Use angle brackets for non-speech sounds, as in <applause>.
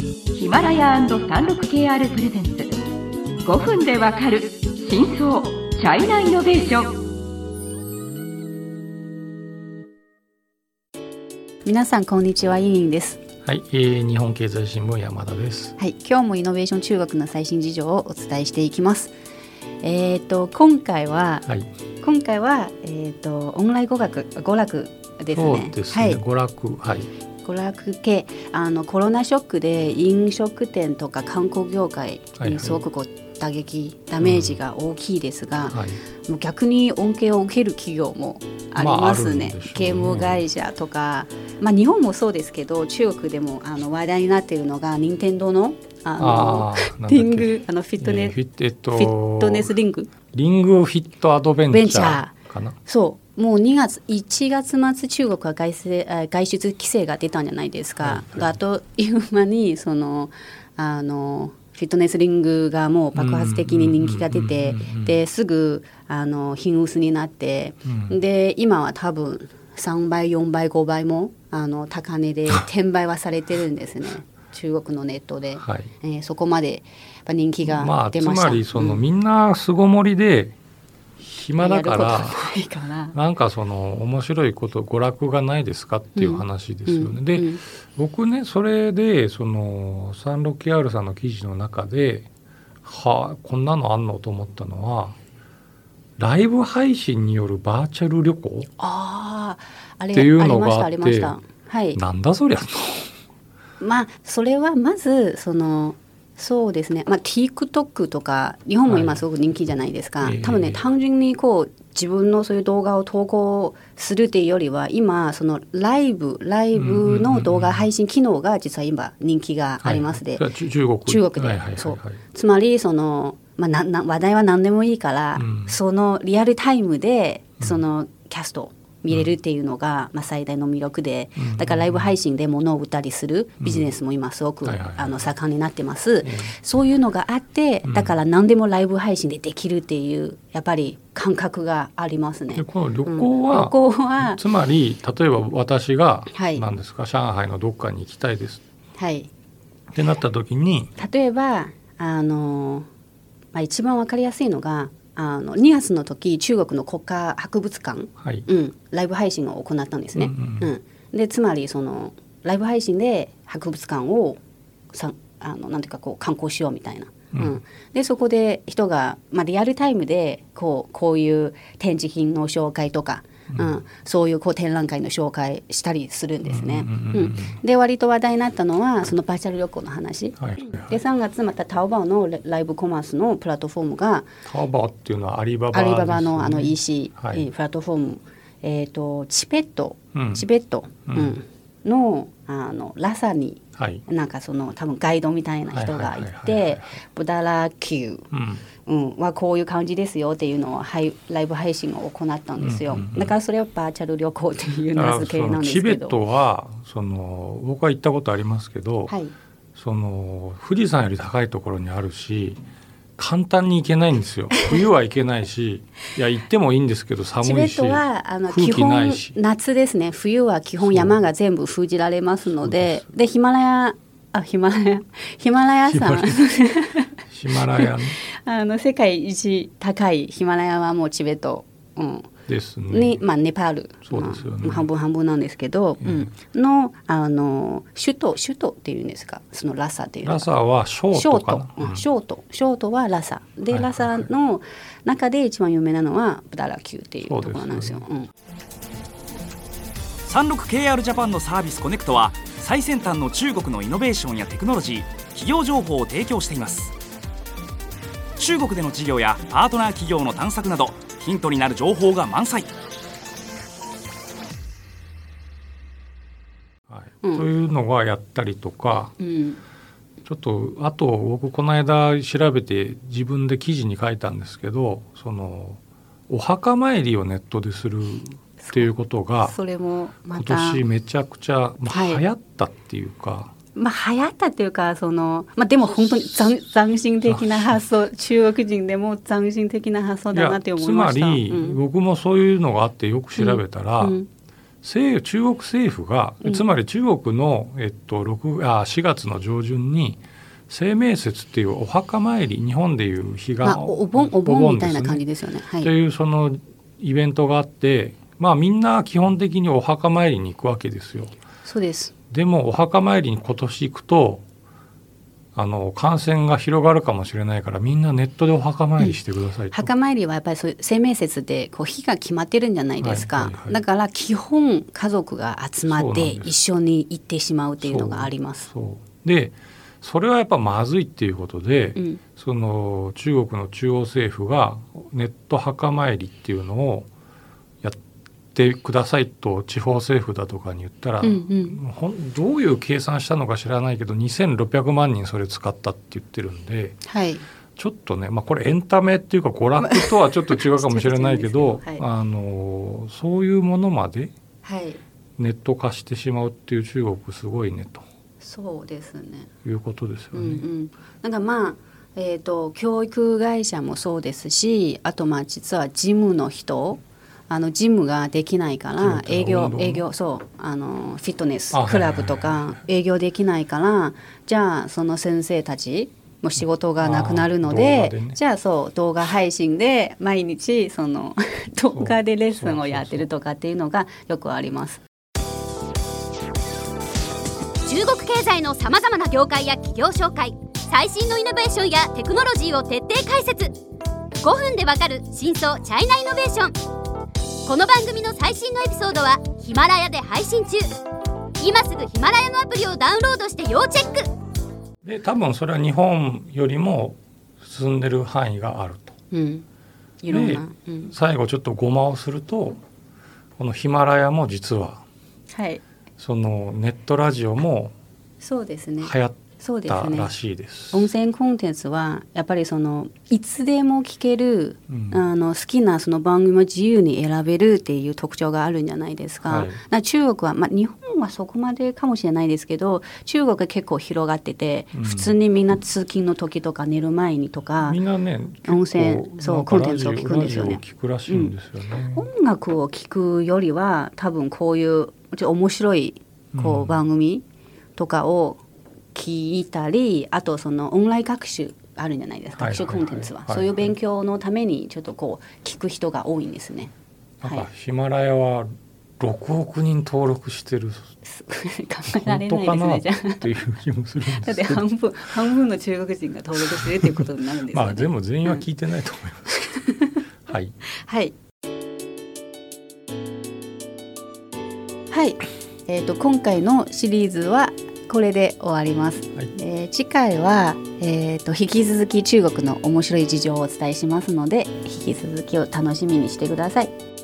ヒマラヤ &36KR プレゼンツ。5分でわかる真相チャイナイノベーション。皆さんこんにちはインです。はい、えー、日本経済新聞山田です。はい今日もイノベーション中国の最新事情をお伝えしていきます。えっ、と今回ははい、今回はえっ、とオンライン語学娯楽ですそうねですね、はい。娯楽、はい、娯楽系あのコロナショックで飲食店とか観光業界はいはい。にすごくこう打撃ダメージが大きいですが、はい、もう逆に恩恵を受ける企業もありますね,、まあゲーム会社とか、まあ、日本もそうですけど中国でもあの話題になっているのが任天堂のあのリングあのフィットネス、えーフィットえっとフィットネスリング？リングフィットアドベンチャーかな。そうもう2月1月末中国は外せあ外出規制が出たんじゃないですか、はい。はいあという間にそのあのフィットネスリングがもう爆発的に人気が出てですぐあの品薄になって、うんで今は多分3倍4倍5倍もあの高値で <laughs> 転売はされてるんですね。中国のネットで、はい。えーそこまでやっぱ人気まがあつ出ました。まりその、うん。みんな巣ごもりで暇だから。なんかその面白いこと娯楽がないですかっていう話ですよね。で、うんうん僕ねそれでその 36KR さんの記事の中ではあこんなのあんのと思ったのはライブ配信によるバーチャル旅行っていうのがあって。はい。なんだそりゃと。まあそれはまずそのそうですね。まあ TikTok とか日本もはい。今すごく人気じゃないですか。ええ。多分ね単純にこう自分のそういう動画を投稿するっていうよりは今そのライブライブの動画配信機能が実は今人気がありますで、はい。中国中国で。はいはいはいはい。そう。つまりその、まあ、なな話題は何でもいいから、うん。そのリアルタイムでそのキャスト見れるっていうのが、まあ、最大の魅力で、うん。だからライブ配信で物を売ったりするビジネスも今すごく、あの盛んになってます、ええそういうのがあってうん。だから何でもライブ配信でできるっていうやっぱり感覚がありますね。で。この旅うん。行は、旅行はつまり例えば私がはい。何ですか、上海のどっかに行きたいです。はい。ってなった時に例えばあの、まあ、一番わかりやすいのがあの2月の時中国の国家博物館、はい、うん、ライブ配信を行ったんですね。うんうんでつまりそのライブ配信で博物館をさあのなんていうかこう観光しようみたいな。うん。うん。でそこで人が、まあ、リアルタイムでこうこういう展示品の紹介とか、うん。そういうこう展覧会の紹介したりするんですね。で割と話題になったのはそのバーチャル旅行の話。はいはいで3月またタオバオのライブコマースのプラットフォームがタオバオっていうのはアリババね、リババのあの EC、はい。えープラットフォーム、えー、とチペット、うん。チベット、うん。うんのあのラサにはい、なんかその多分ガイドみたいな人がいてブダラキュー、うん、うん、はこういう感じですよっていうのをはいライブ配信を行ったんですよ、うんうんうん。だからそれをバーチャル旅行っていう名付けそなんですのチベッけどトはその僕は行ったことありますけど、はい。その富士山より高いところにあるし簡単に行けないんですよ。冬は行けないしいや行ってもいいんですけどチ寒いしベットはあの基本夏ですね。冬は基本山が全部封じられますのででヒマラヤあヒマラヤ？ヒマラヤ山 <laughs> ヒマラヤね。あの世界一高いヒマラヤはもうチベット、うん。ですね。にまあ、ネパール。そうですよね。まあ半分半分なんですけど、うんうん、のあの首都首都っていうんですか？そのラサっていうラサはショショート。かな、うん。ショート。ショートはラサ。で、はいはいはい。ラサの中で一番有名なのはブダラ級っていうところなんですよ。そううん、36KR ジャパンのサービスコネクトは最先端の中国のイノベーションやテクノロジー企業情報を提供しています。中国での事業やパートナー企業の探索などヒントになる情報が満載。はい。うん。というのがやったりとかうん。ちょっとあと僕この間調べて自分で記事に書いたんですけどそのお墓参りをネットでするっていうことがそれもま今た年めちゃくちゃ、ま流行ったっていうか、まあ流行ったっていうかその、まあ、でも本当に斬斬新的な発想中国人でも斬新的な発想いだなって思いました。つまり、うん僕もそういうのがあってよく調べたら、うん政中国政府が、うんつまり中国の、えっと、6あ4月の上旬に清明節っていうお墓参り日本でいう日が、まあ、おお盆お盆みたいな感じですよね。はいっていうそのイベントがあってまあみんな基本的にお墓参りに行くわけですよ。そうです。でもお墓参りに今年行くとあの感染が広がるかもしれないからみんなネットでお墓参りしてくださいと。墓参りはやっぱりそういう清明節でこう日が決まってるんじゃないですか、はいはいはい。だから基本家族が集まって一緒に行ってしまうっていうのがあります。そうでそれはやっぱまずいっていうことで、うん、その中国の中央政府がネット墓参りっていうのをやってくださいと地方政府だとかに言ったら、うんうん。ほんどういう計算したのか知らないけど2600万人それ使ったって言ってるんではい、ちょっとね、まあ、これエンタメっていうか娯楽とはちょっと違うかもしれないけど <laughs> はい。あのそういうものまではい、ネット化してしまうっていう中国すごいねと。そうですね。いうことですようんうね。ん、なんかまあえー、と教育会社もそうですしあとまあ実は事務の人あのジムができないから営業営業そうあのフィットネスあクラブとはいか営業できないからじゃあその先生たちも仕事がなくなるのあでじゃあそう動画配信で毎日その動画でレッスンをやってるとかっていうのがよくあります。中国経済のさまざまな業界や企業紹介最新のイノベーションやテクノロジーを徹底解説。5分でわかる真相チャイナイノベーションこの番組の最新のエピソードはヒマラヤで配信中。今すぐヒマラヤのアプリをダウンロードして要チェック。で多分それは日本よりも進んでる範囲があると。うん、いろんな、うん、最後ちょっとごまをするとこのヒマラヤも実ははい。そのネットラジオもそうですね。流行っそうですねたらしいです。音声コンテンツはやっぱりそのいつでも聞ける、うんあの好きなその番組を自由に選べるっていう特徴があるんじゃないですか。はいな中国は、まあ、日本はそこまでかもしれないですけど中国は結構広がってて、うん普通にみんな通勤の時とか寝る前にとかみんなね音声結構そうコンテンツを聞くんですよねラジオ聞くらしいんですよね。音楽を聞くよりは多分こういうちょっと面白いこうんう番組とかを聞いたり、あとそのオンライン学習あるんじゃないですか、はい学習コンテンツは、そういう勉強のためにちょっとこう聞く人が多いんですね。なんはい。かヒマラヤは6億人登録してる。考えられなないですねじゃあっていう気もするんだってですけど。半分半分の中国人が登録してるっていうことになるんですよね。まあでも全員は聞いてないと思いますけど、<laughs> はい。はい。はい。えっ、と今回のシリーズはこれで終わります。はいえー次回はえっ、と引き続き中国の面白い事情をお伝えしますので引き続きを楽しみにしてください。